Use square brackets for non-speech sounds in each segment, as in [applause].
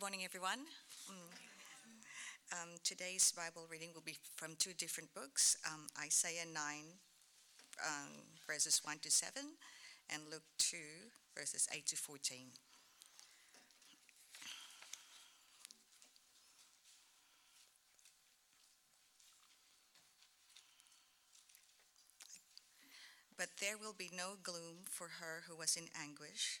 Good morning, everyone. Mm. Um, today's Bible reading will be from two different books um, Isaiah 9, um, verses 1 to 7, and Luke 2, verses 8 to 14. But there will be no gloom for her who was in anguish.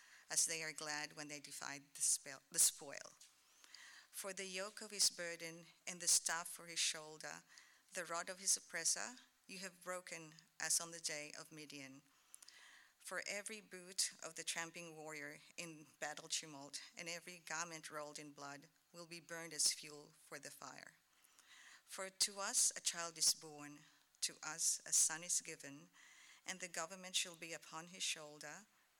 as they are glad when they divide the spoil. For the yoke of his burden and the staff for his shoulder, the rod of his oppressor, you have broken as on the day of Midian. For every boot of the tramping warrior in battle tumult, and every garment rolled in blood, will be burned as fuel for the fire. For to us a child is born, to us a son is given and the government shall be upon his shoulder,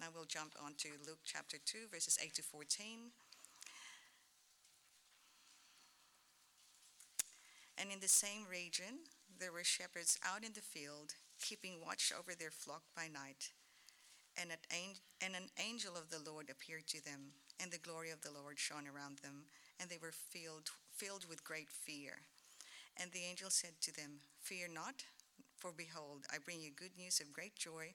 Now we'll jump on to Luke chapter 2, verses 8 to 14. And in the same region, there were shepherds out in the field, keeping watch over their flock by night. And, an angel of the Lord appeared to them, and the glory of the Lord shone around them, and they were filled, filled with great fear. And the angel said to them, Fear not, for behold, I bring you good news of great joy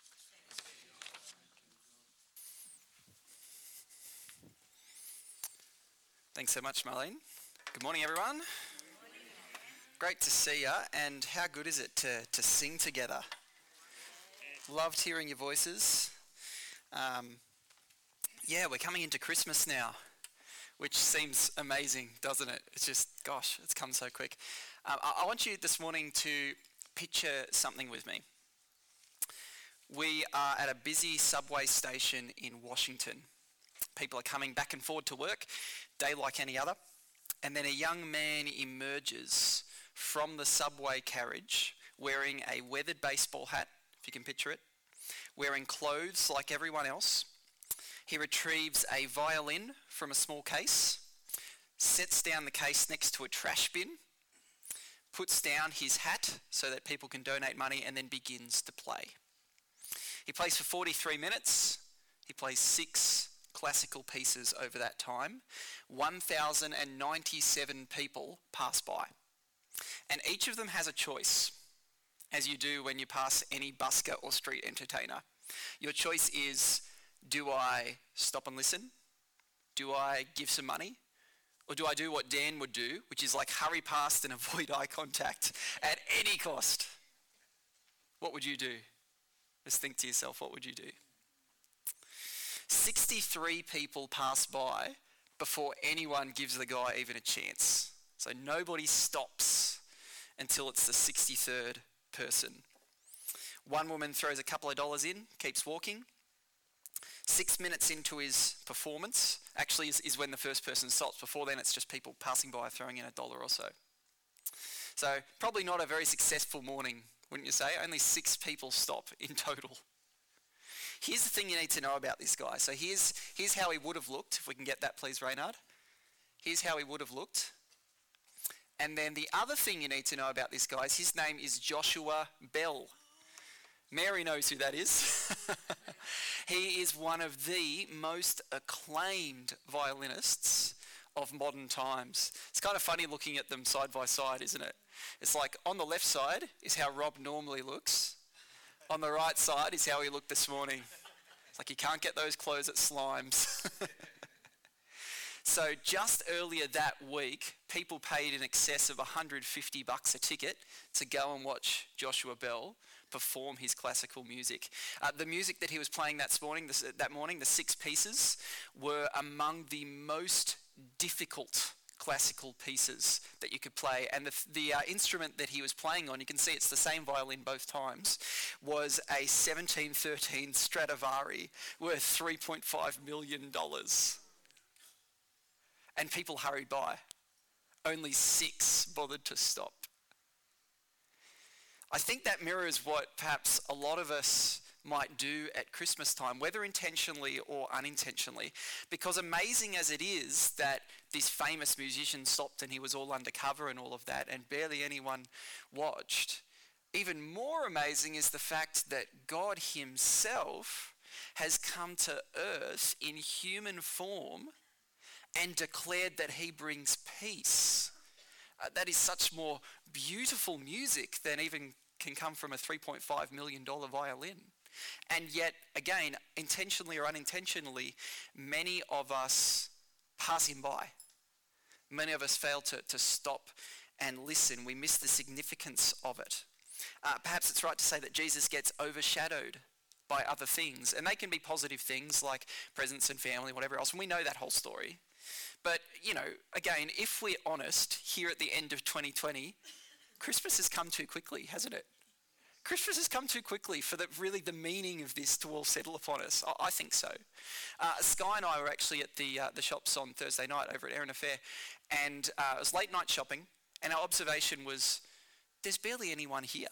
Thanks so much, Marlene. Good morning, everyone. Good morning. Great to see you, and how good is it to, to sing together? Loved hearing your voices. Um, yeah, we're coming into Christmas now, which seems amazing, doesn't it? It's just, gosh, it's come so quick. Uh, I, I want you this morning to picture something with me. We are at a busy subway station in Washington. People are coming back and forward to work, day like any other. And then a young man emerges from the subway carriage wearing a weathered baseball hat, if you can picture it, wearing clothes like everyone else. He retrieves a violin from a small case, sets down the case next to a trash bin, puts down his hat so that people can donate money, and then begins to play. He plays for 43 minutes. He plays six classical pieces over that time. 1,097 people pass by. And each of them has a choice, as you do when you pass any busker or street entertainer. Your choice is do I stop and listen? Do I give some money? Or do I do what Dan would do, which is like hurry past and [laughs] avoid eye contact at any cost? What would you do? Just think to yourself, what would you do? 63 people pass by before anyone gives the guy even a chance. So nobody stops until it's the 63rd person. One woman throws a couple of dollars in, keeps walking. Six minutes into his performance, actually, is, is when the first person stops. Before then, it's just people passing by throwing in a dollar or so. So, probably not a very successful morning, wouldn't you say? Only six people stop in total. Here's the thing you need to know about this guy. So here's, here's how he would have looked, if we can get that please, Reynard. Here's how he would have looked. And then the other thing you need to know about this guy is his name is Joshua Bell. Mary knows who that is. [laughs] he is one of the most acclaimed violinists of modern times. It's kind of funny looking at them side by side, isn't it? It's like on the left side is how Rob normally looks. On the right side is how he looked this morning. It's like you can't get those clothes at Slimes. [laughs] so just earlier that week, people paid in excess of 150 bucks a ticket to go and watch Joshua Bell perform his classical music. Uh, the music that he was playing that morning, that morning, the six pieces, were among the most difficult classical pieces that you could play. And the, the uh, instrument that he was playing on, you can see it's the same violin both times, was a 1713 Stradivari worth $3.5 million. And people hurried by. Only six bothered to stop. I think that mirrors what perhaps a lot of us might do at Christmas time, whether intentionally or unintentionally. Because amazing as it is that this famous musician stopped and he was all undercover and all of that, and barely anyone watched, even more amazing is the fact that God Himself has come to earth in human form and declared that He brings peace. Uh, that is such more beautiful music than even can come from a $3.5 million violin. And yet, again, intentionally or unintentionally, many of us pass him by. Many of us fail to, to stop and listen. We miss the significance of it. Uh, perhaps it's right to say that Jesus gets overshadowed by other things. And they can be positive things like presents and family, whatever else. And we know that whole story. But, you know, again, if we're honest, here at the end of 2020, Christmas has come too quickly, hasn't it? Christmas has come too quickly for the, really the meaning of this to all settle upon us. I, I think so. Uh, Sky and I were actually at the, uh, the shops on Thursday night over at Erina Fair, and uh, it was late night shopping, and our observation was there's barely anyone here.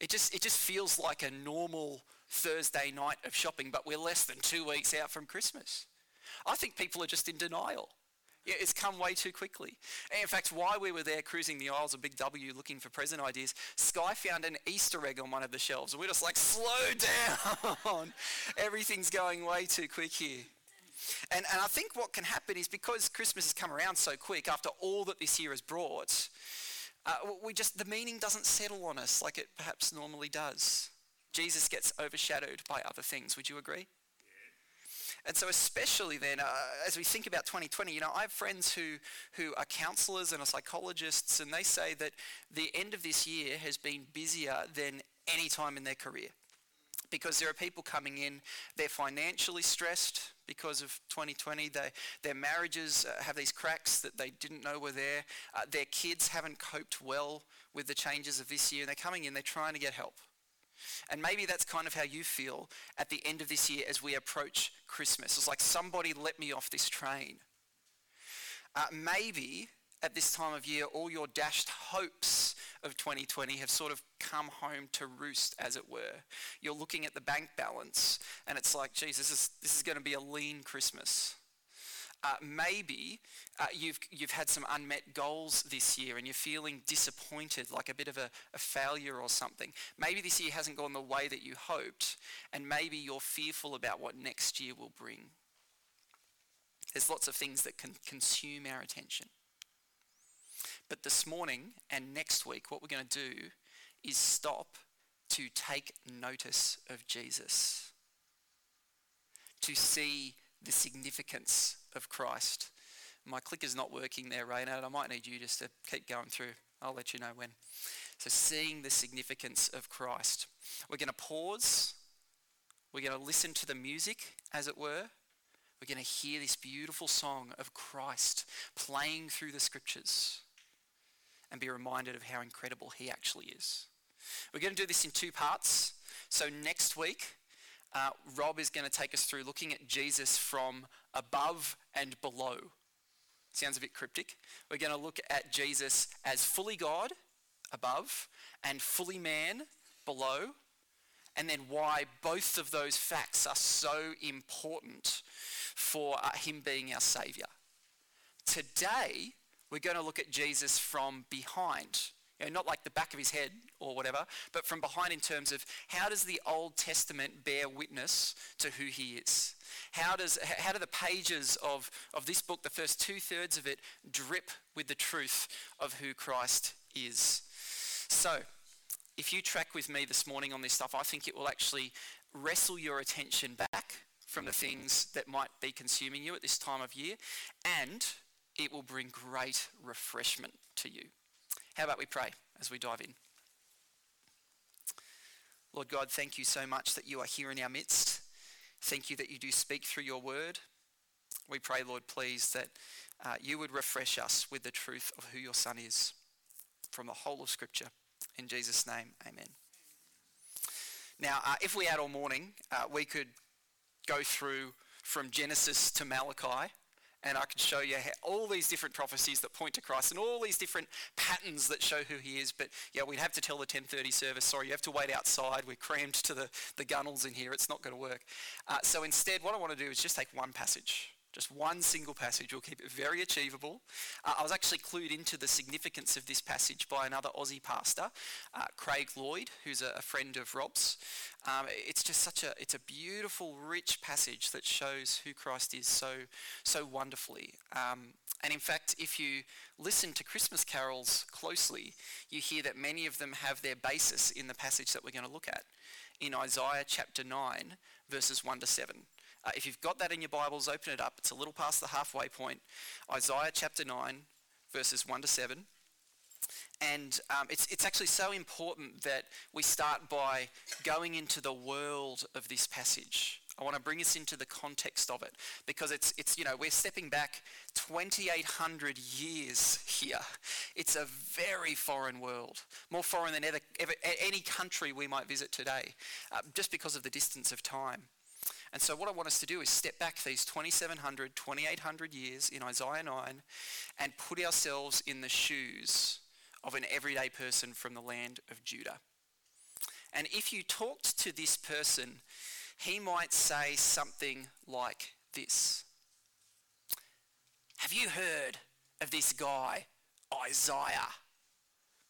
It just, it just feels like a normal Thursday night of shopping, but we're less than two weeks out from Christmas. I think people are just in denial. Yeah, it's come way too quickly. And in fact, while we were there cruising the aisles of Big W looking for present ideas, Sky found an Easter egg on one of the shelves. And we're just like, slow [laughs] down. Everything's going way too quick here. And, and I think what can happen is because Christmas has come around so quick after all that this year has brought, uh, we just, the meaning doesn't settle on us like it perhaps normally does. Jesus gets overshadowed by other things. Would you agree? And so especially then, uh, as we think about 2020, you know, I have friends who, who are counselors and are psychologists, and they say that the end of this year has been busier than any time in their career. Because there are people coming in, they're financially stressed because of 2020. They, their marriages uh, have these cracks that they didn't know were there. Uh, their kids haven't coped well with the changes of this year. And they're coming in, they're trying to get help. And maybe that's kind of how you feel at the end of this year as we approach Christmas. It's like somebody let me off this train. Uh, maybe at this time of year, all your dashed hopes of 2020 have sort of come home to roost, as it were. You're looking at the bank balance, and it's like, geez, this is, this is going to be a lean Christmas. Uh, maybe uh, you've, you've had some unmet goals this year and you're feeling disappointed, like a bit of a, a failure or something. Maybe this year hasn't gone the way that you hoped, and maybe you're fearful about what next year will bring. There's lots of things that can consume our attention. But this morning and next week, what we're going to do is stop to take notice of Jesus, to see the significance of Christ. My clicker's not working there, Reynard. I might need you just to keep going through. I'll let you know when. So, seeing the significance of Christ. We're going to pause. We're going to listen to the music, as it were. We're going to hear this beautiful song of Christ playing through the scriptures and be reminded of how incredible he actually is. We're going to do this in two parts. So, next week, uh, Rob is going to take us through looking at Jesus from above and below. Sounds a bit cryptic. We're going to look at Jesus as fully God above and fully man below, and then why both of those facts are so important for uh, him being our Saviour. Today, We're going to look at Jesus from behind. You know, not like the back of his head or whatever, but from behind in terms of how does the Old Testament bear witness to who he is? How, does, how do the pages of, of this book, the first two thirds of it, drip with the truth of who Christ is? So, if you track with me this morning on this stuff, I think it will actually wrestle your attention back from the things that might be consuming you at this time of year, and it will bring great refreshment to you. How about we pray as we dive in? Lord God, thank you so much that you are here in our midst. Thank you that you do speak through your word. We pray, Lord, please, that uh, you would refresh us with the truth of who your Son is from the whole of Scripture. In Jesus' name, amen. Now, uh, if we had all morning, uh, we could go through from Genesis to Malachi and I could show you all these different prophecies that point to Christ and all these different patterns that show who he is. But yeah, we'd have to tell the 10:30 service, sorry, you have to wait outside. We're crammed to the, the gunnels in here. It's not going to work. Uh, so instead, what I want to do is just take one passage just one single passage. We'll keep it very achievable. Uh, I was actually clued into the significance of this passage by another Aussie pastor, uh, Craig Lloyd, who's a, a friend of Rob's. Um, it's just such a it's a beautiful, rich passage that shows who Christ is so so wonderfully. Um, and in fact, if you listen to Christmas carols closely, you hear that many of them have their basis in the passage that we're going to look at in Isaiah chapter 9, verses 1 to 7. Uh, if you've got that in your Bibles, open it up. It's a little past the halfway point. Isaiah chapter 9, verses 1 to 7. And um, it's, it's actually so important that we start by going into the world of this passage. I want to bring us into the context of it because it's, it's you know, we're stepping back 2,800 years here. It's a very foreign world, more foreign than ever, ever any country we might visit today, uh, just because of the distance of time. And so, what I want us to do is step back these 2,700, 2,800 years in Isaiah 9 and put ourselves in the shoes of an everyday person from the land of Judah. And if you talked to this person, he might say something like this Have you heard of this guy, Isaiah?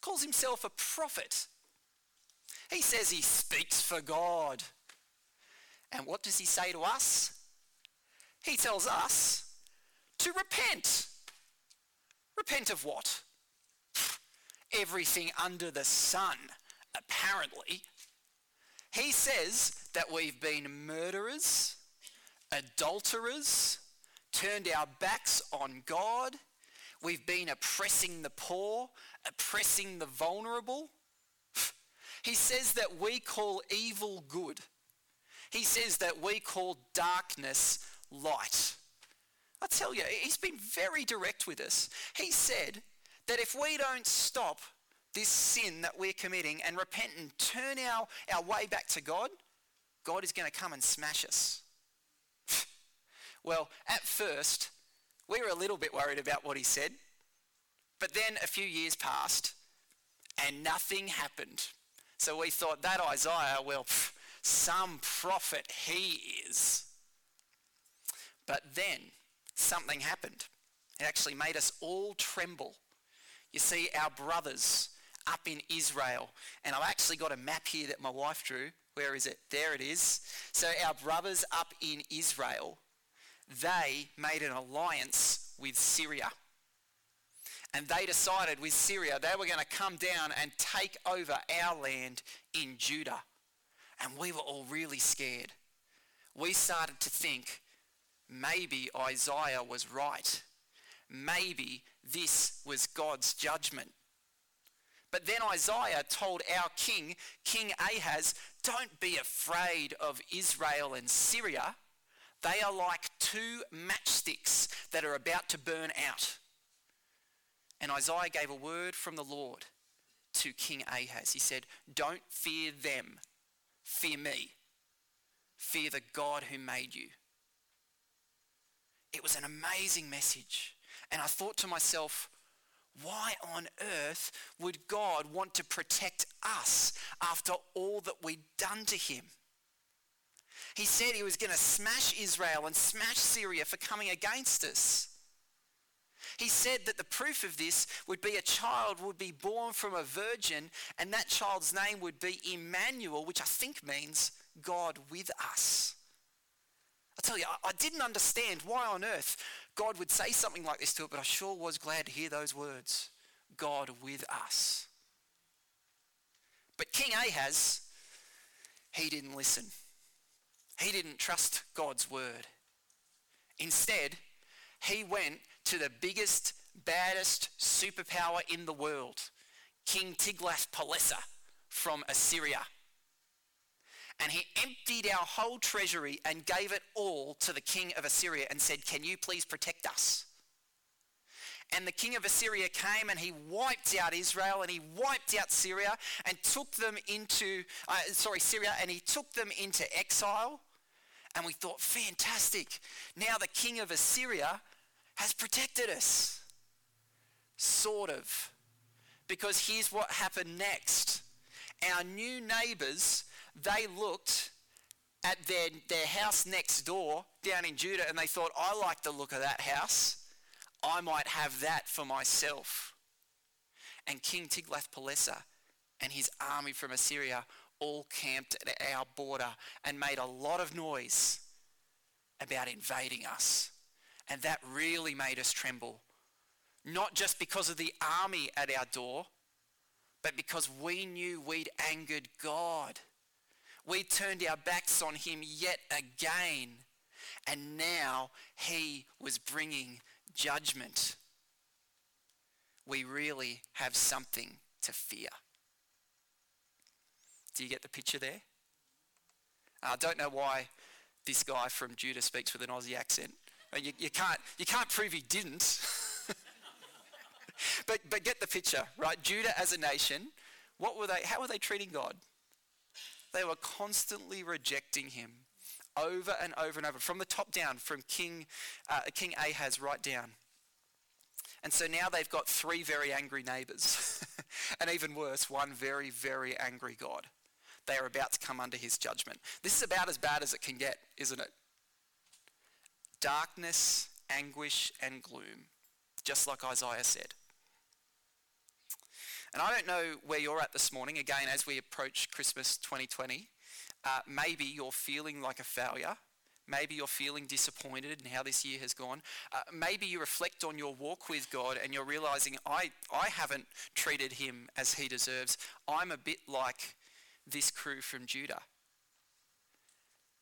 Calls himself a prophet. He says he speaks for God. And what does he say to us? He tells us to repent. Repent of what? Everything under the sun, apparently. He says that we've been murderers, adulterers, turned our backs on God, we've been oppressing the poor, oppressing the vulnerable. He says that we call evil good he says that we call darkness light. I tell you, he's been very direct with us. He said that if we don't stop this sin that we're committing and repent and turn our, our way back to God, God is going to come and smash us. [laughs] well, at first, we were a little bit worried about what he said. But then a few years passed and nothing happened. So we thought that Isaiah, well, some prophet he is. But then something happened. It actually made us all tremble. You see, our brothers up in Israel, and I've actually got a map here that my wife drew. Where is it? There it is. So, our brothers up in Israel, they made an alliance with Syria. And they decided with Syria they were going to come down and take over our land in Judah. And we were all really scared. We started to think maybe Isaiah was right. Maybe this was God's judgment. But then Isaiah told our king, King Ahaz, don't be afraid of Israel and Syria. They are like two matchsticks that are about to burn out. And Isaiah gave a word from the Lord to King Ahaz. He said, Don't fear them, Fear me. Fear the God who made you. It was an amazing message. And I thought to myself, why on earth would God want to protect us after all that we'd done to him? He said he was going to smash Israel and smash Syria for coming against us. He said that the proof of this would be a child would be born from a virgin, and that child's name would be Emmanuel, which I think means God with us. I tell you, I, didn't understand why on earth God would say something like this to it, but I sure was glad to hear those words God with us. But King Ahaz, he didn't listen. He didn't trust God's word. Instead, he went to the biggest, baddest superpower in the world, King Tiglath-Pileser from Assyria. And he emptied our whole treasury and gave it all to the king of Assyria and said, Can you please protect us? And the king of Assyria came and he wiped out Israel and he wiped out Syria and took them into, uh, sorry, Syria, and he took them into exile. And we thought, fantastic. Now the king of Assyria has protected us. Sort of. Because here's what happened next. Our new neighbors, they looked at their, their house next door down in Judah and they thought, I like the look of that house. I might have that for myself. And King Tiglath-Pileser and his army from Assyria all camped at our border and made a lot of noise about invading us. And that really made us tremble. Not just because of the army at our door, but because we knew we'd angered God. We turned our backs on him yet again. And now he was bringing judgment. We really have something to fear. Do you get the picture there? Uh, I don't know why this guy from Judah speaks with an Aussie accent. You, you, can't, you can't prove he didn't. [laughs] but, but get the picture, right? Judah as a nation, what were they, how were they treating God? They were constantly rejecting him over and over and over, from the top down, from King, uh, King Ahaz right down. And so now they've got three very angry neighbours. [laughs] and even worse, one very, very angry God. They are about to come under his judgment. This is about as bad as it can get, isn't it? Darkness, anguish, and gloom, just like Isaiah said. And I don't know where you're at this morning, again, as we approach Christmas 2020. Uh, maybe you're feeling like a failure. Maybe you're feeling disappointed in how this year has gone. Uh, maybe you reflect on your walk with God and you're realizing, I, I haven't treated him as he deserves. I'm a bit like this crew from Judah.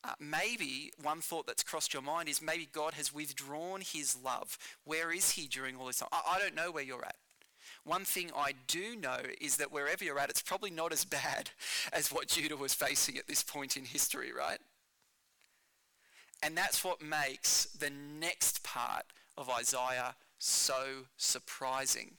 Uh, maybe one thought that's crossed your mind is maybe God has withdrawn his love. Where is he during all this time? I, I don't know where you're at. One thing I do know is that wherever you're at, it's probably not as bad [laughs] as what Judah was facing at this point in history, right? And that's what makes the next part of Isaiah so surprising.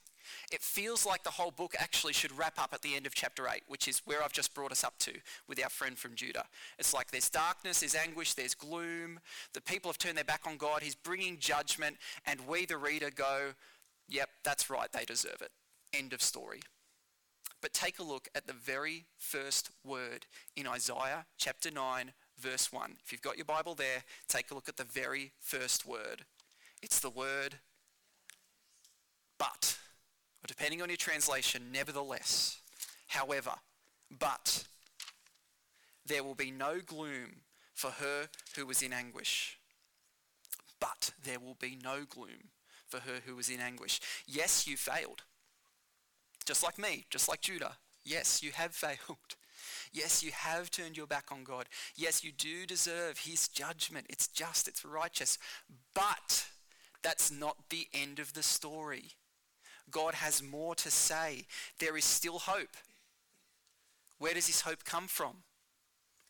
It feels like the whole book actually should wrap up at the end of chapter 8, which is where I've just brought us up to with our friend from Judah. It's like there's darkness, there's anguish, there's gloom. The people have turned their back on God. He's bringing judgment. And we, the reader, go, yep, that's right, they deserve it. End of story. But take a look at the very first word in Isaiah chapter 9, verse 1. If you've got your Bible there, take a look at the very first word. It's the word but or depending on your translation, nevertheless, however, but there will be no gloom for her who was in anguish. But there will be no gloom for her who was in anguish. Yes, you failed. Just like me, just like Judah. Yes, you have [laughs] failed. Yes, you have turned your back on God. Yes, you do deserve his judgment. It's just, it's righteous. But that's not the end of the story. God has more to say. There is still hope. Where does this hope come from?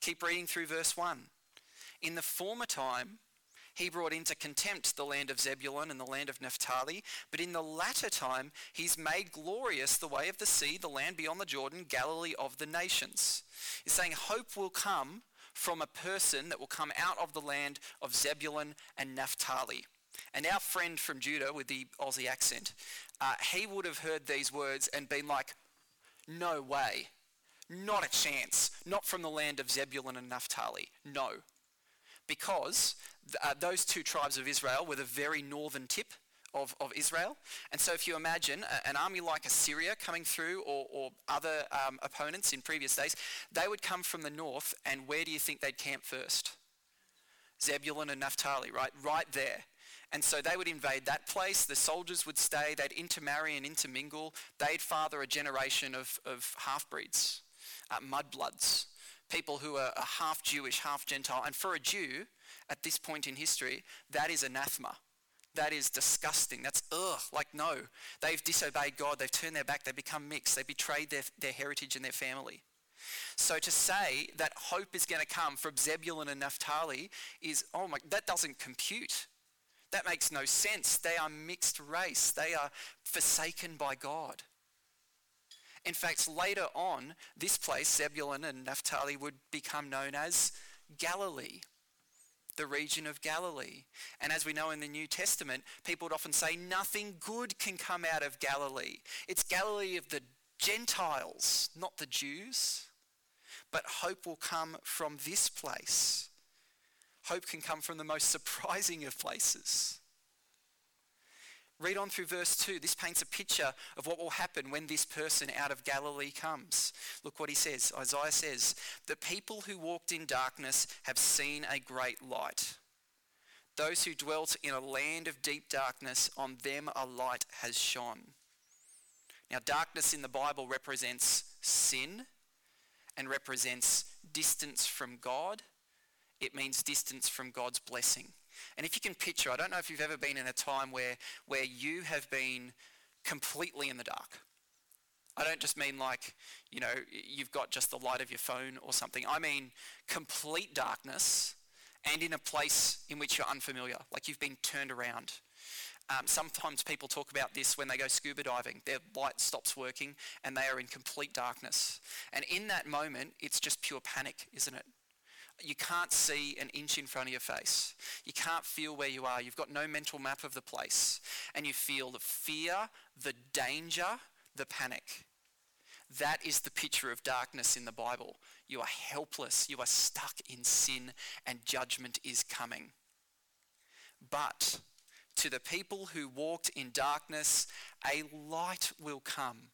Keep reading through verse 1. In the former time, he brought into contempt the land of Zebulun and the land of Naphtali, but in the latter time he's made glorious the way of the sea, the land beyond the Jordan, Galilee of the nations. He's saying hope will come from a person that will come out of the land of Zebulun and Naphtali. And our friend from Judah with the Aussie accent, uh, he would have heard these words and been like, no way, not a chance, not from the land of Zebulun and Naphtali, no. Because uh, those two tribes of Israel were the very northern tip of, of Israel. And so if you imagine a, an army like Assyria coming through or, or other um, opponents in previous days, they would come from the north and where do you think they'd camp first? Zebulun and Naphtali, right? Right there. And so they would invade that place. The soldiers would stay. They'd intermarry and intermingle. They'd father a generation of, of half-breeds, uh, mudbloods, people who are, are half Jewish, half Gentile. And for a Jew, at this point in history, that is anathema. That is disgusting. That's ugh, like no. They've disobeyed God. They've turned their back. they've become mixed. They betrayed their, their heritage and their family. So to say that hope is going to come from Zebulun and Naphtali is, oh my, that doesn't compute. That makes no sense. They are mixed race. They are forsaken by God. In fact, later on, this place, Zebulun and Naphtali, would become known as Galilee, the region of Galilee. And as we know in the New Testament, people would often say, nothing good can come out of Galilee. It's Galilee of the Gentiles, not the Jews. But hope will come from this place. Hope can come from the most [laughs] surprising of places. Read on through verse 2. This paints a picture of what will happen when this person out of Galilee comes. Look what he says. Isaiah says, The people who walked in darkness have seen a great light. Those who dwelt in a land of deep darkness, on them a light has shone. Now, darkness in the Bible represents sin and represents distance from God. It means distance from God's blessing. And if you can picture, I don't know if you've ever been in a time where, where you have been completely in the dark. I don't just mean like, you know, you've got just the light of your phone or something. I mean complete darkness and in a place in which you're unfamiliar, like you've been turned around. Um, sometimes people talk about this when they go scuba diving. Their light stops working and they are in complete darkness. And in that moment, it's just pure panic, isn't it? You can't see an inch in front of your face. You can't feel where you are. You've got no mental map of the place. And you feel the fear, the danger, the panic. That is the picture of darkness in the Bible. You are helpless. You are stuck in sin and judgment is coming. But to the people who walked in darkness, a light will come.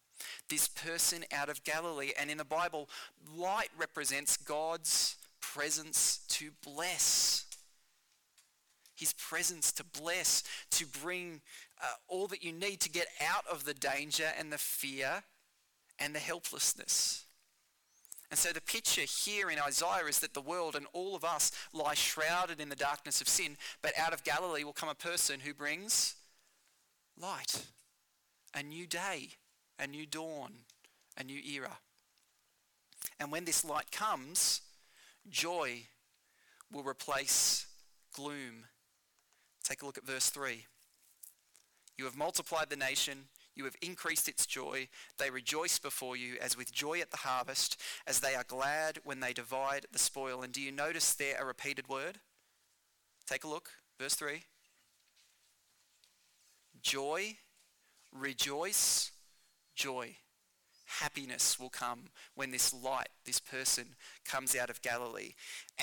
This person out of Galilee. And in the Bible, light represents God's presence to bless. His presence to bless, to bring uh, all that you need to get out of the danger and the fear and the helplessness. And so the picture here in Isaiah is that the world and all of us lie shrouded in the darkness of sin, but out of Galilee will come a person who brings light, a new day, a new dawn, a new era. And when this light comes, joy will replace gloom. Take a look at verse 3. You have multiplied the nation, you have increased its joy. They rejoice before you as with joy at the harvest, as they are glad when they divide the spoil. And do you notice there a repeated word? Take a look, verse 3. Joy, rejoice, joy happiness will come when this light, this person, comes out of Galilee.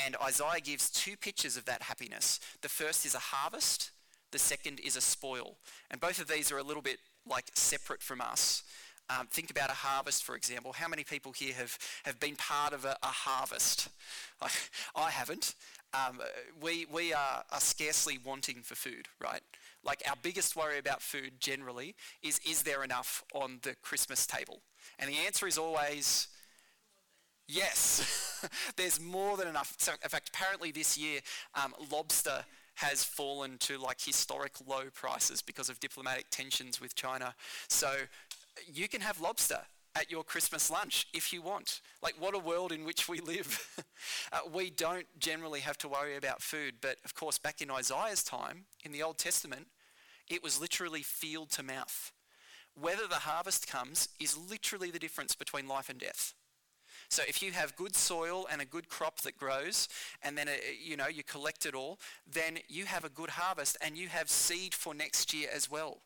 And Isaiah gives two pictures of that happiness. The first is a harvest, the second is a spoil. And both of these are a little bit like separate from us. Um, think about a harvest, for example. How many people here have, have been part of a, a harvest? [laughs] I, I haven't. Um, we we are, are scarcely wanting for food, right? Like our biggest worry about food generally is is there enough on the Christmas table? And the answer is always yes. [laughs] There's more than enough. So in fact, apparently this year, um, lobster has fallen to like historic low prices because of diplomatic tensions with China. So you can have lobster at your Christmas lunch if you want. Like, what a world in which we live. [laughs] uh, we don't generally have to worry about food, but of course, back in Isaiah's time, in the Old Testament, it was literally field to mouth. Whether the harvest comes is literally the difference between life and death. So if you have good soil and a good crop that grows, and then uh, you know you collect it all, then you have a good harvest and you have seed for next year as well.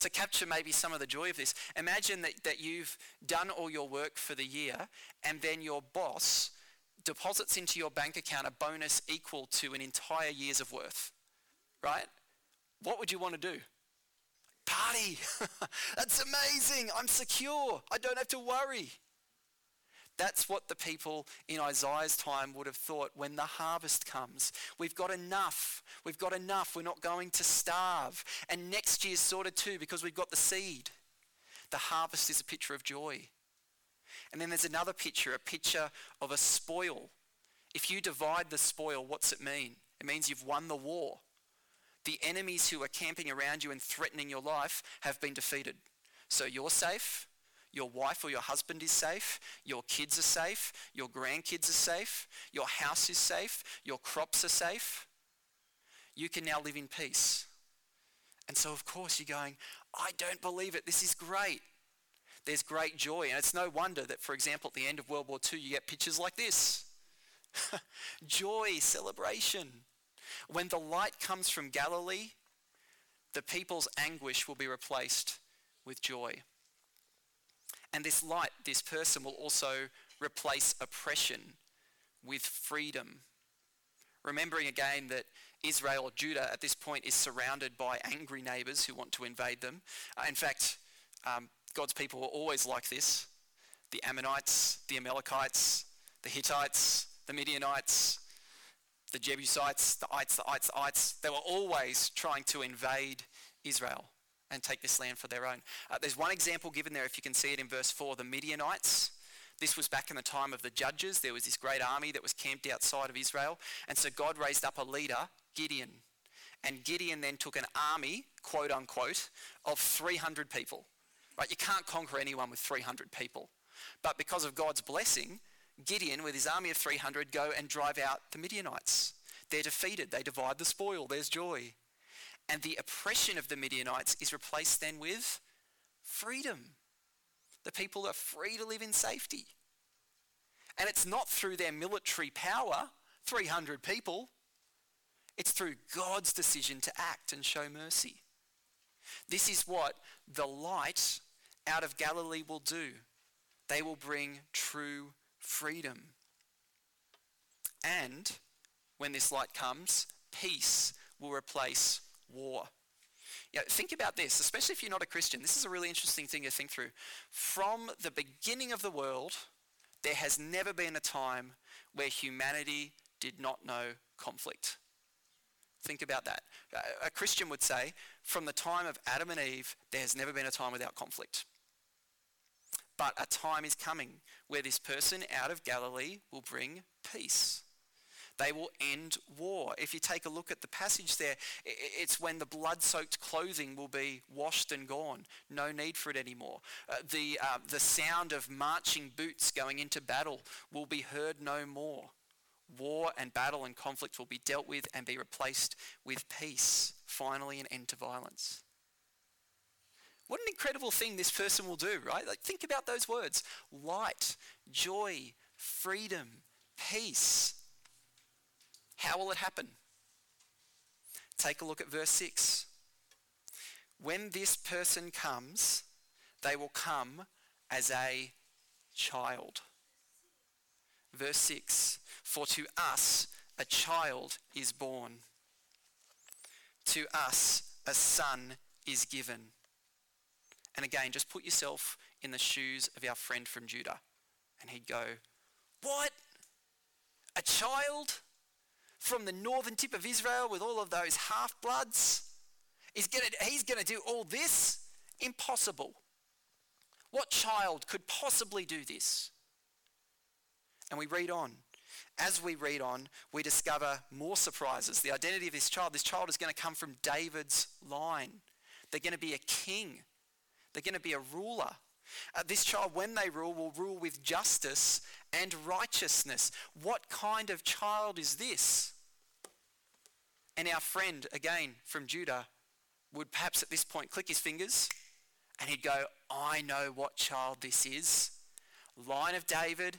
To capture maybe some of the joy of this, imagine that, that you've done all your work for the year, and then your boss deposits into your bank account a bonus equal to an entire year's of worth. Right? What would you want to do? Party! [laughs] That's amazing! I'm secure. I don't have to worry. That's what the people in Isaiah's time would have thought when the harvest comes. We've got enough. We've got enough. We're not going to starve. And next year's sorted too because we've got the seed. The harvest is a picture of joy. And then there's another picture, a picture of a spoil. If you divide the spoil, what's it mean? It means you've won the war. The enemies who are camping around you and threatening your life have been defeated. So you're safe, your wife or your husband is safe, your kids are safe, your grandkids are safe, your house is safe, your crops are safe. You can now live in peace. And so, of course, you're going, I don't believe it. This is great. There's great joy. And it's no wonder that, for example, at the end of World War II, you get pictures like this [laughs] joy, celebration. When the light comes from Galilee, the people's anguish will be replaced with joy. And this light, this person will also replace oppression with freedom. Remembering again that Israel Judah at this point is surrounded by angry neighbours who want to invade them. Uh, in fact, um, God's people were always like this. The Ammonites, the Amalekites, the Hittites, the Midianites, the Jebusites, the ites, the ites, the ites, they were always trying to invade Israel and take this land for their own. Uh, there's one example given there, if you can see it in verse 4, the Midianites. This was back in the time of the judges. There was this great army that was camped outside of Israel. And so God raised up a leader, Gideon. And Gideon then took an army, quote unquote, of 300 people. Right? You can't conquer anyone with 300 people. But because of God's blessing, Gideon, with his army of 300, go and drive out the Midianites. They're defeated. They divide the spoil. There's joy. And the oppression of the Midianites is replaced then with freedom. The people are free to live in safety. And it's not through their military power, 300 people. It's through God's decision to act and show mercy. This is what the light out of Galilee will do. They will bring true freedom. And when this light comes, peace will replace war. Yeah, think about this, especially if you're not a Christian. This is a really interesting thing to think through. From the beginning of the world, there has never been a time where humanity did not know conflict. Think about that. A Christian would say, from the time of Adam and Eve, there has never been a time without conflict. But a time is coming where this person out of Galilee will bring peace. They will end war. If you take a look at the passage there, it's when the blood soaked clothing will be washed and gone. No need for it anymore. Uh, the, uh, the sound of marching boots going into battle will be heard no more. War and battle and conflict will be dealt with and be replaced with peace. Finally, an end to violence. What an incredible thing this person will do, right? Like, think about those words light, joy, freedom, peace. How will it happen? Take a look at verse 6. When this person comes, they will come as a child. Verse 6 For to us a child is born, to us a son is given and again, just put yourself in the shoes of our friend from Judah. And he'd go, What? A child from the northern tip of Israel with all of those half bloods? He's going to do all this? Impossible. What child could possibly do this? And we read on. As we read on, we discover more surprises. The identity of this child. This child is going to come from David's line. They're going to be a king. They're going to be a ruler. Uh, this child, when they rule, will rule with justice and righteousness. What kind of child is this? And our friend, again from Judah, would perhaps at this point click his fingers and he'd go, I know what child this is. Line of David,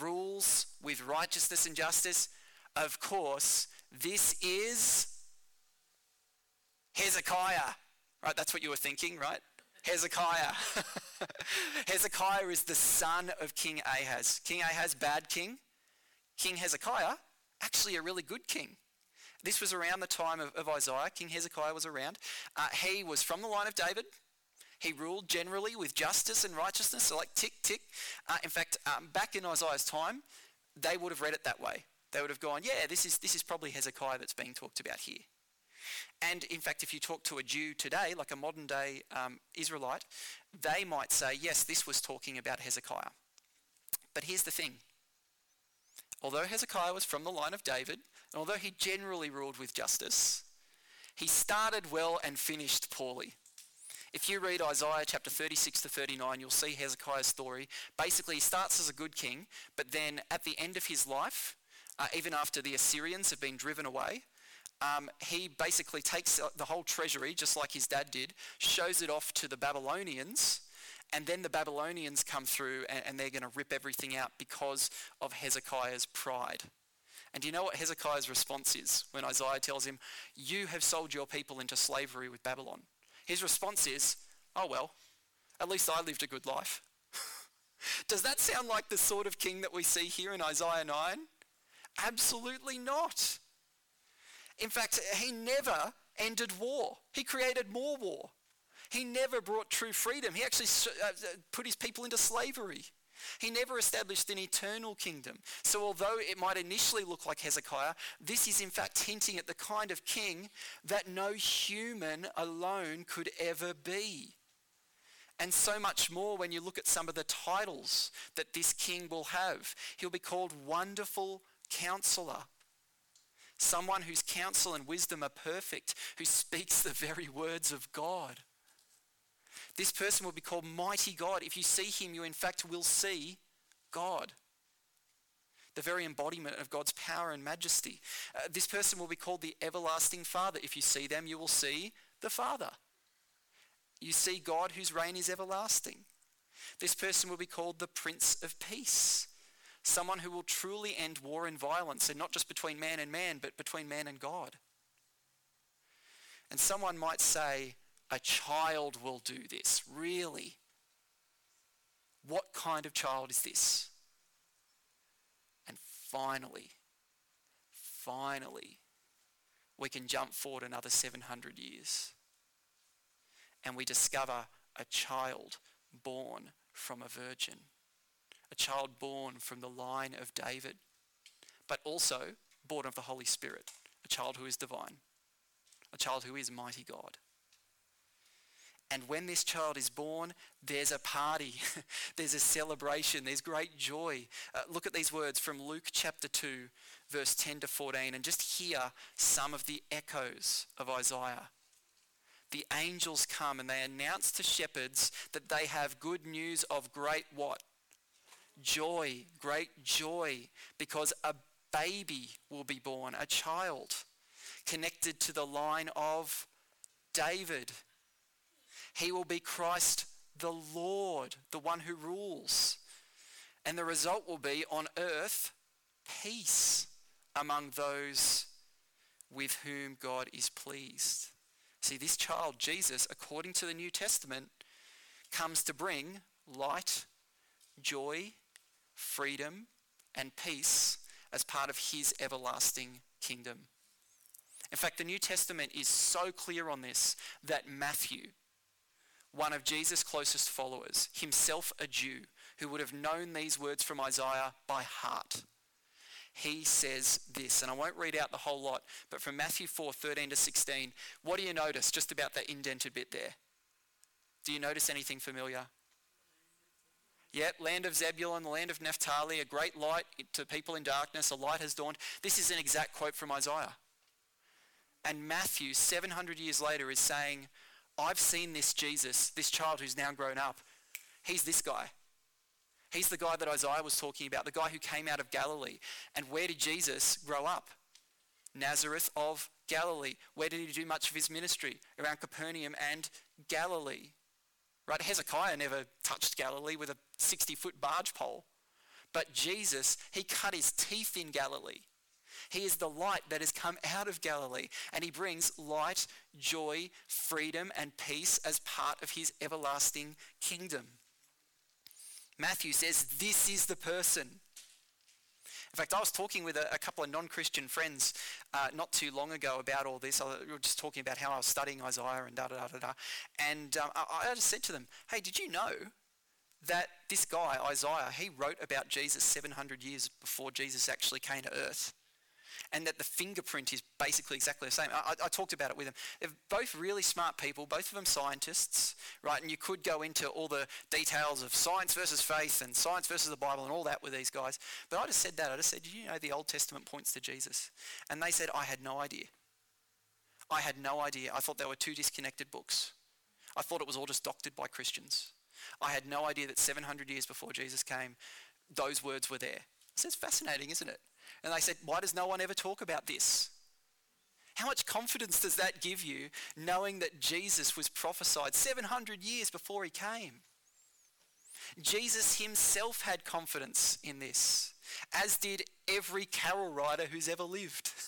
rules with righteousness and justice. Of course, this is Hezekiah. Right, that's what you were thinking, right? Hezekiah. [laughs] Hezekiah is the son of King Ahaz. King Ahaz, bad king. King Hezekiah, actually a really good king. This was around the time of, of Isaiah. King Hezekiah was around. Uh, he was from the line of David. He ruled generally with justice and righteousness, so like tick, tick. Uh, in fact, um, back in Isaiah's time, they would have read it that way. They would have gone, yeah, this is, this is probably Hezekiah that's being talked about here. And in fact, if you talk to a Jew today, like a modern day um, Israelite, they might say, yes, this was talking about Hezekiah. But here's the thing although Hezekiah was from the line of David, and although he generally ruled with justice, he started well and finished poorly. If you read Isaiah chapter 36 to 39, you'll see Hezekiah's story. Basically, he starts as a good king, but then at the end of his life, uh, even after the Assyrians have been driven away, um, he basically takes the whole treasury, just like his dad did, shows it off to the Babylonians, and then the Babylonians come through and, and they're going to rip everything out because of Hezekiah's pride. And do you know what Hezekiah's response is when Isaiah tells him, You have sold your people into slavery with Babylon? His response is, Oh, well, at least I lived a good life. [laughs] Does that sound like the sort of king that we see here in Isaiah 9? Absolutely not. In fact, he never ended war. He created more war. He never brought true freedom. He actually uh, put his people into slavery. He never established an eternal kingdom. So, although it might initially look like Hezekiah, this is in fact hinting at the kind of king that no human alone could ever be. And so much more when you look at some of the titles that this king will have. He'll be called Wonderful Counselor, someone whose counsel and wisdom are perfect, who speaks the very words of God. This person will be called Mighty God. If you see him, you in fact will see God, the very embodiment of God's power and majesty. Uh, this person will be called the Everlasting Father. If you see them, you will see the Father. You see God whose reign is everlasting. This person will be called the Prince of Peace someone who will truly end war and violence, and not just between man and man, but between man and God. And someone might say, a child will do this. Really? What kind of child is this? And finally, finally, we can jump forward another 700 years and we discover a child born from a virgin a child born from the line of David, but also born of the Holy Spirit, a child who is divine, a child who is mighty God. And when this child is born, there's a party, [laughs] there's a celebration, there's great joy. Uh, look at these words from Luke chapter 2, verse 10 to 14, and just hear some of the echoes of Isaiah. The angels come and they announce to shepherds that they have good news of great what? Joy, great joy, because a baby will be born, a child connected to the line of David. He will be Christ the Lord, the one who rules. And the result will be on earth peace among those with whom God is pleased. See, this child, Jesus, according to the New Testament, comes to bring light, joy, freedom, and peace as part of his everlasting kingdom. In fact, the New Testament is so clear on this that Matthew, one of Jesus' closest followers, himself a Jew, who would have known these words from Isaiah by heart, he says this, and I won't read out the whole lot, but from Matthew 4 13 to 16, what do you notice just about that indented bit there? Do you notice anything familiar? Yep, land of Zebulun, the land of Naphtali, a great light to people in darkness, a light has dawned. This is an exact quote from Isaiah. And Matthew, 700 years later, is saying, I've seen this Jesus, this child who's now grown up. He's this guy. He's the guy that Isaiah was talking about, the guy who came out of Galilee. And where did Jesus grow up? Nazareth of Galilee. Where did he do much of his ministry? Around Capernaum and Galilee. Right? Hezekiah never touched Galilee with a 60 foot barge pole. But Jesus, he cut his teeth in Galilee. He is the light that has come out of Galilee, and he brings light, joy, freedom, and peace as part of his everlasting kingdom. Matthew says, This is the person. In fact, I was talking with a, a couple of non-Christian friends uh, not too long ago about all this. I, we were just talking about how I was studying Isaiah and da da da da da. And um, I, I just said to them, "Hey, did you know that this guy Isaiah he wrote about Jesus 700 years before Jesus actually came to earth?" And that the fingerprint is basically exactly the same. I, I, talked about it with them. They're both really smart people, both of them scientists, right? And you could go into all the details of science versus faith and science versus the Bible and all that with these guys. But I just said that. I just said, you know the Old Testament points to Jesus? And they said, I had no idea. I had no idea. I thought they were two disconnected books. I thought it was all just doctored by Christians. I had no idea that 700 years before Jesus came, those words were there. So it's fascinating, isn't it? And they said, Why does no one ever talk about this? How much confidence does that give you knowing that Jesus was prophesied 700 years before he came? Jesus himself had confidence in this, as did every carol writer who's ever lived. [laughs]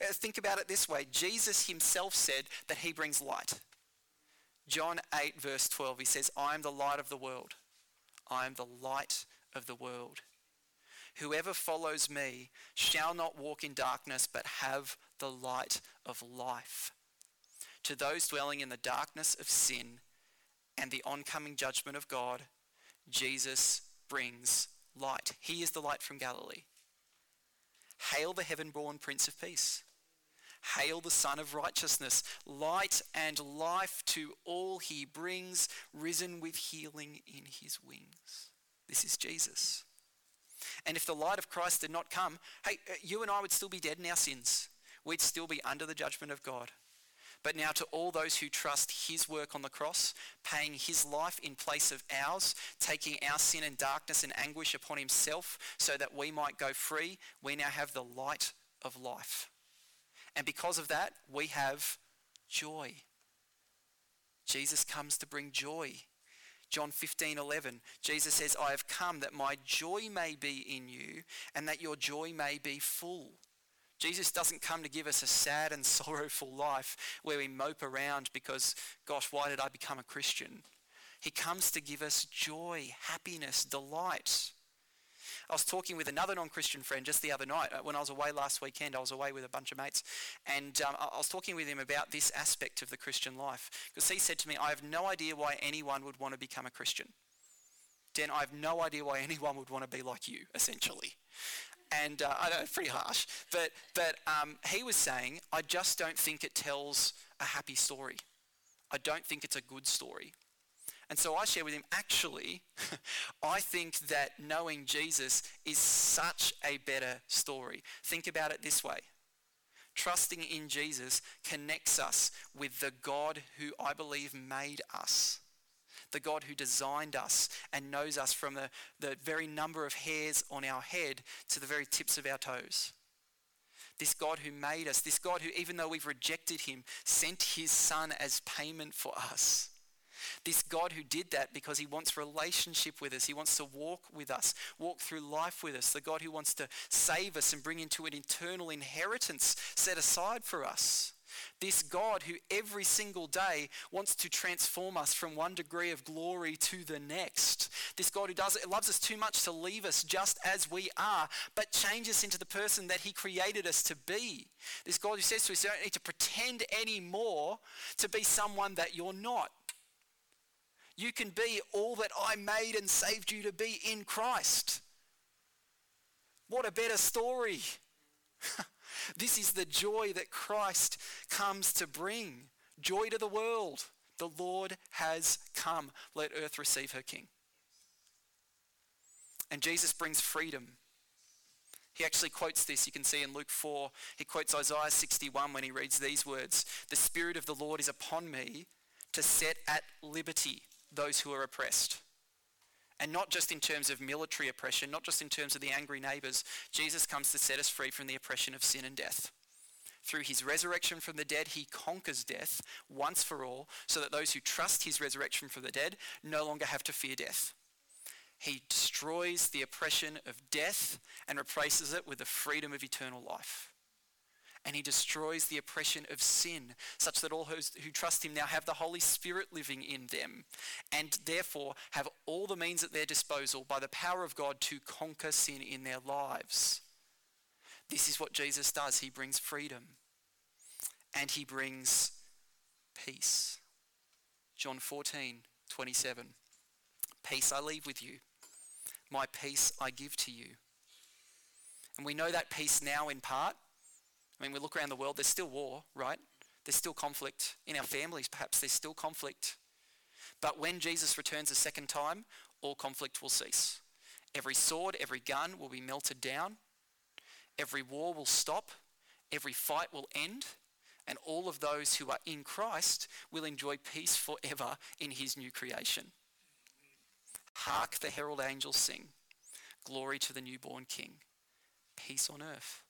Uh, think about it this way Jesus himself said that he brings light. John 8, verse 12, he says, I am the light of the world. I am the light of the world. Whoever follows me shall not walk in darkness, but have the light of life. To those dwelling in the darkness of sin and the oncoming judgment of God, Jesus brings light. He is the light from Galilee. Hail the heaven born Prince of Peace. Hail the Sun of Righteousness. Light and life to all he brings, risen with healing in his wings. This is Jesus. And if the light of Christ did not come, hey, uh, you and I would still be dead in our sins. We'd still be under the judgment of God. But now to all those who trust his work on the cross, paying his life in place of ours, taking our sin and darkness and anguish upon himself so that we might go free, we now have the light of life. And because of that, we have joy. Jesus comes to bring joy John 15, 11, Jesus says, I have come that my joy may be in you and that your joy may be full. Jesus doesn't come to give us a sad and [laughs] sorrowful life where we mope around because, gosh, why did I become a Christian? He comes to give us joy, happiness, delight. I was talking with another non-Christian friend just the other night uh, when I was away last weekend. I was away with a bunch of mates, and um, I was talking with him about this aspect of the Christian life because he said to me, "I have no idea why anyone would want to become a Christian." Dan, I have no idea why anyone would want to be like you, essentially. And uh, I know, pretty harsh, but but um, he was saying, I just don't think it tells a happy story. I don't think it's a good story. And so I share with him, actually, [laughs] I think that knowing Jesus is such a better story. Think about it this way. Trusting in Jesus connects us with the God who I believe made us. The God who designed us and knows us from the, the very number of hairs on our head to the very tips of our toes. This God who made us, this God who, even though we've rejected him, sent his son as payment for us. This God who did that because he wants relationship with us. He wants to walk with us, walk through life with us. The God who wants to save us and bring into an eternal inheritance set aside for us. This God who every single day wants to transform us from one degree of glory to the next. This God who does it loves us too much to leave us just as we are, but change us into the person that he created us to be. This God who says to us, you don't need to pretend anymore to be someone that you're not. You can be all that I made and saved you to be in Christ. What a better story. [laughs] this is the joy that Christ comes to bring. Joy to the world. The Lord has come. Let earth receive her King. And Jesus brings freedom. He actually quotes this, you can see in Luke 4. He quotes Isaiah 61 when he reads these words The Spirit of the Lord is upon me to set at liberty those who are oppressed. And not just in terms of military oppression, not just in terms of the angry neighbours. Jesus comes to set us free from the oppression of sin and death. Through his resurrection from the dead, he conquers death once for all, so that those who trust his resurrection from the dead no longer have to fear death. He destroys the oppression of death and replaces it with the freedom of eternal life and he destroys the oppression of sin, such that all who trust him now have the Holy Spirit living in them, and therefore have all the means at their disposal by the power of God to conquer sin in their lives. This is what Jesus does. He brings freedom and he brings peace. John 14, 27. Peace I leave with you, my peace I give to you. And we know that peace now in part. I mean, we look around the world, there's still war, right? There's still conflict. In our families, perhaps, there's still conflict. But when Jesus returns a second time, all conflict will cease. Every sword, every gun will be melted down. Every war will stop. Every fight will end. And all of those who are in Christ will enjoy peace forever in his new creation. Hark the herald angels sing. Glory to the newborn King. Peace on earth.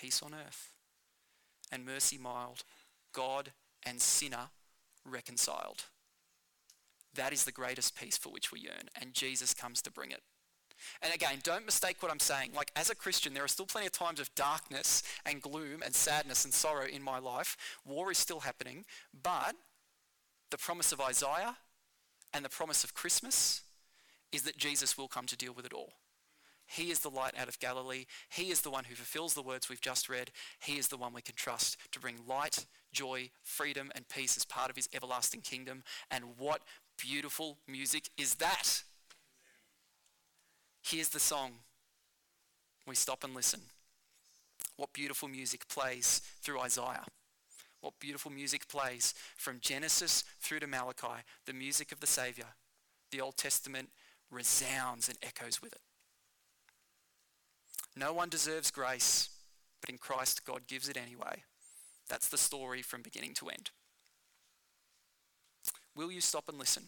Peace on earth. And mercy mild. God and sinner reconciled. That is the greatest peace for which we yearn, and Jesus comes to bring it. And again, don't mistake what I'm saying. Like, as a Christian, there are still plenty of times of darkness and gloom and sadness and sorrow in my life. War is still happening, but the promise of Isaiah and the promise of Christmas is that Jesus will come to deal with it all. He is the light out of Galilee. He is the one who fulfills the words we've just read. He is the one we can trust to bring light, joy, freedom, and peace as part of his everlasting kingdom. And what beautiful music is that? Here's the song. We stop and listen. What beautiful music plays through Isaiah. What beautiful music plays from Genesis through to Malachi, the music of the Saviour. The Old Testament resounds and echoes with it. No one deserves grace, but in Christ God gives it anyway. That's the story from beginning to end. Will you stop and listen?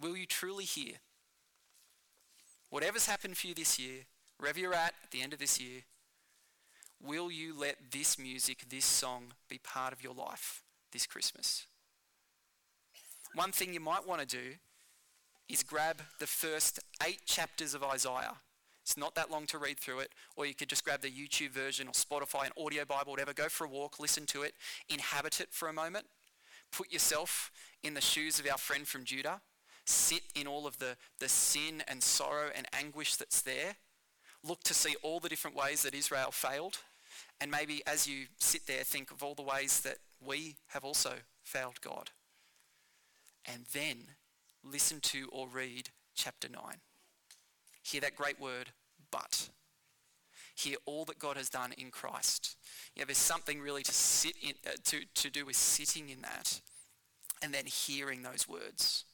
Will you truly hear? Whatever's happened for you this year, wherever you're at at the end of this year, will you let this music, this song, be part of your life this Christmas? One thing you might want to do is grab the first eight chapters of Isaiah. It's not that long to read through it, or you could just grab the YouTube version or Spotify, an audio Bible, whatever. Go for a walk, listen to it, inhabit it for a moment. Put yourself in the shoes of our friend from Judah. Sit in all of the, the sin and sorrow and anguish that's there. Look to see all the different ways that Israel failed. And maybe as you sit there, think of all the ways that we have also failed God. And then listen to or read chapter 9. Hear that great word, but. Hear all that God has done in Christ. There's something really to sit in, uh, to, to do with sitting in that and then hearing those words.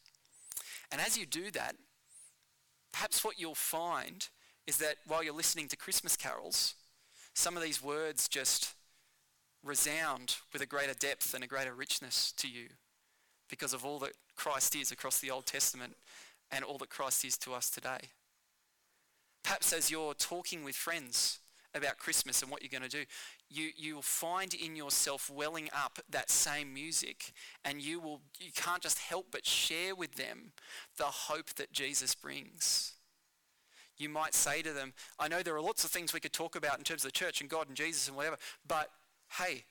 And as you do that, perhaps what you'll find is that while you're listening to Christmas carols, some of these words just resound with a greater depth and a greater richness to you because of all that Christ is across the Old Testament and all that Christ is to us today. Perhaps as you're talking with friends about Christmas and what you're going to do, you, you will find in yourself welling up that same music and you will you can't just help but share with them the hope that Jesus brings. You might say to them, I know there are lots of things we could talk about in terms of the church and God and Jesus and whatever, but hey,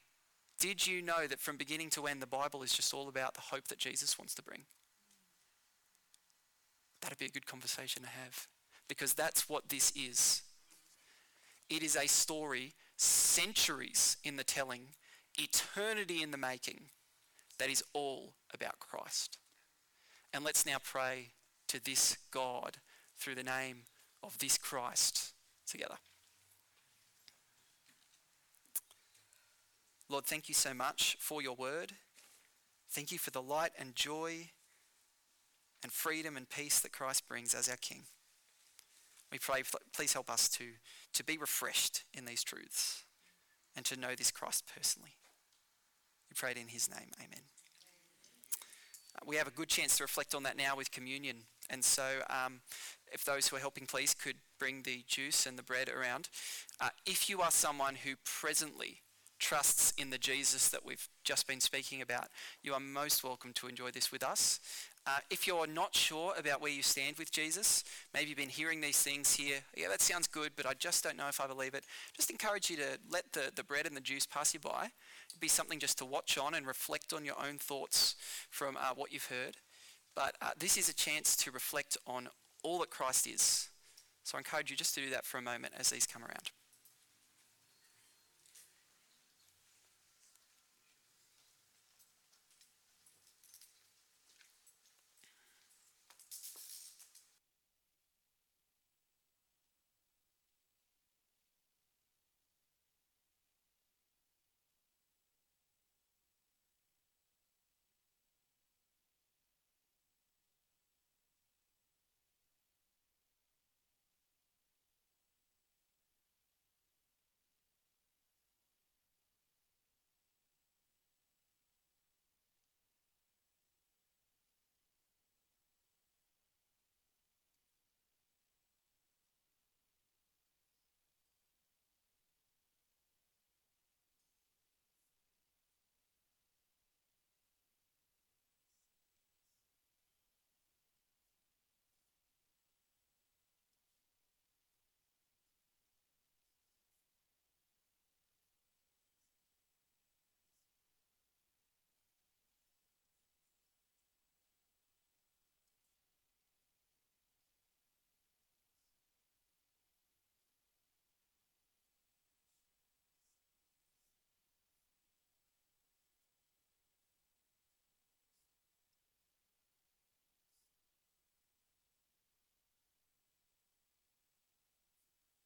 did you know that from beginning to end the Bible is just all about the hope that Jesus wants to bring? That'd be a good conversation to have because that's what this is. It is a story centuries in the telling, eternity in the making, that is all about Christ. And let's now pray to this God through the name of this Christ together. Lord, thank you so much for your word. Thank you for the light and joy and freedom and peace that Christ brings as our King. We pray, please help us to, to be refreshed in these truths and to know this Christ personally. We pray it in his name. Amen. Uh, we have a good chance to reflect on that now with communion. And so, um, if those who are helping, please, could bring the juice and the bread around. Uh, if you are someone who presently trusts in the Jesus that we've just been speaking about, you are most welcome to enjoy this with us. Uh, if you're not sure about where you stand with Jesus, maybe you've been hearing these things here, yeah, that sounds good, but I just don't know if I believe it, just encourage you to let the, the bread and the juice pass you by. It'd be something just to watch on and reflect on your own thoughts from uh, what you've heard. But uh, this is a chance to reflect on all that Christ is So I encourage you just to do that for a moment as these come around.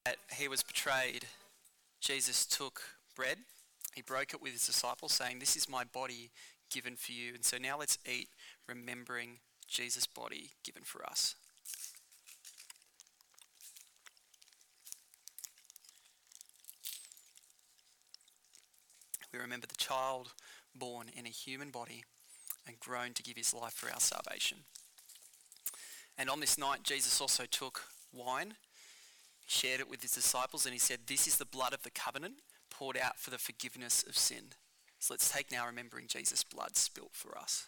That he was betrayed, Jesus took bread, he broke it with his disciples, saying, This is my body given for you. And so now let's eat, remembering Jesus' body given for us. We remember the child born in a human body and grown to give his life for our salvation. And on this night, Jesus also took wine shared it with his disciples and he said, This is the blood of the covenant poured out for the forgiveness of sin. So let's take now remembering Jesus' blood spilt for us.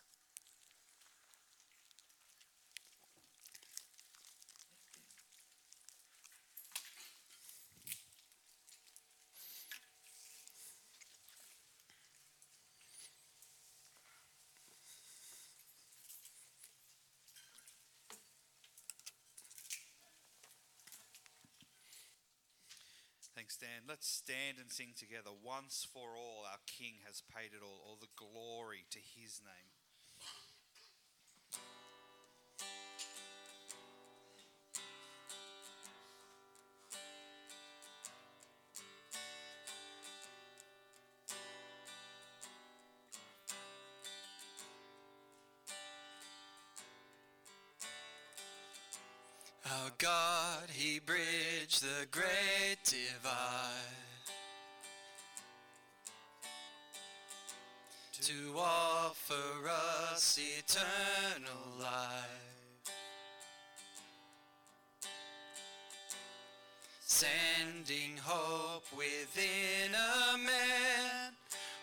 Dan. Let's stand and sing together. Once for all, our King has paid it all. All the glory to his name. Sending hope within a man.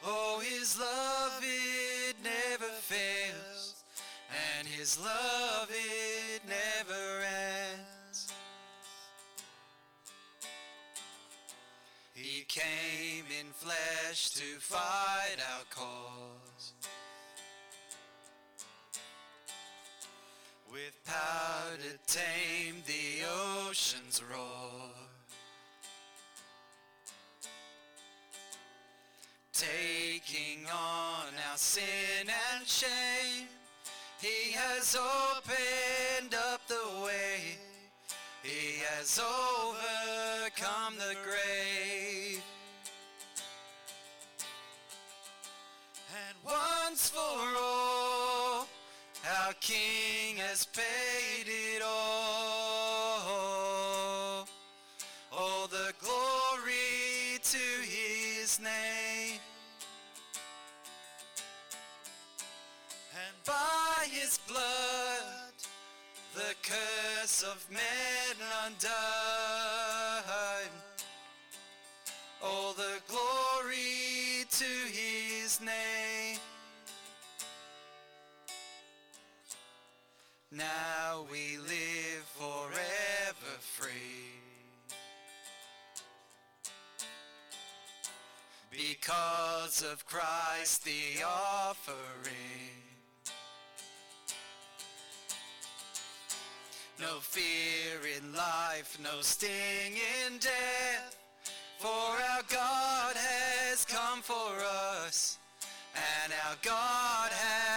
Oh, His love it never fails, and His love it never ends. He came in flesh to fight our cause. With power to tame the ocean's roar. Taking on our sin and shame. He has opened up the way. He has overcome the grave. And once for all, our King has paid it all. Of men undone. All the glory to his name. Now we live forever free. Because of Christ the offering. No fear in life, no sting in death. For our God has come for us, and our God has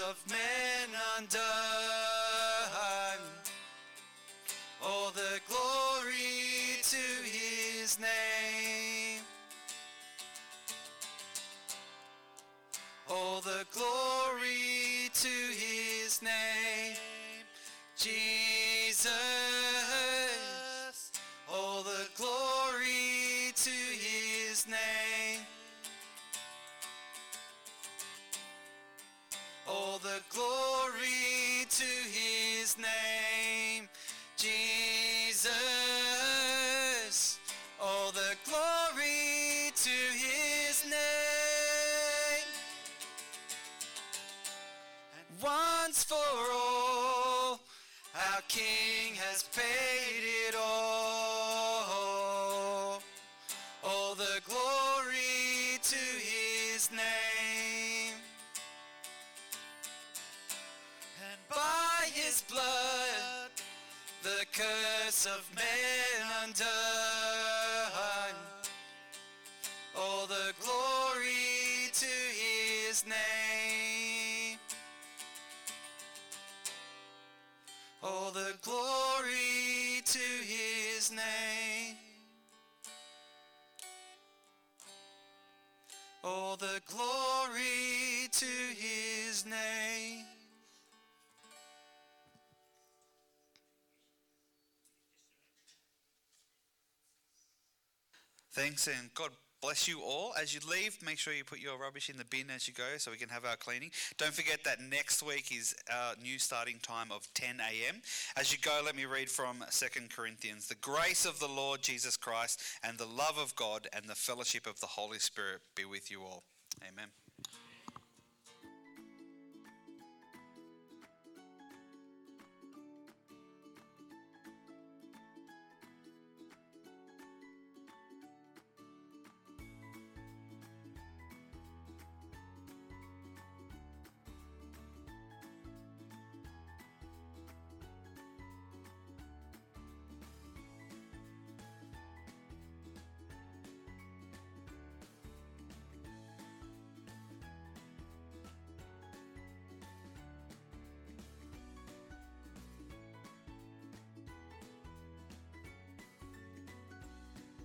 of men undone. All the glory to his name. All the glory his blood, the curse of men undone. And God bless you all. As you leave, make sure you put your rubbish in the bin as you go so we can have our cleaning. Don't forget that next week is our new starting time of 10 a.m. As you go, let me read from 2 Corinthians. The grace of the Lord Jesus Christ and the love of God and the fellowship of the Holy Spirit be with you all. Amen.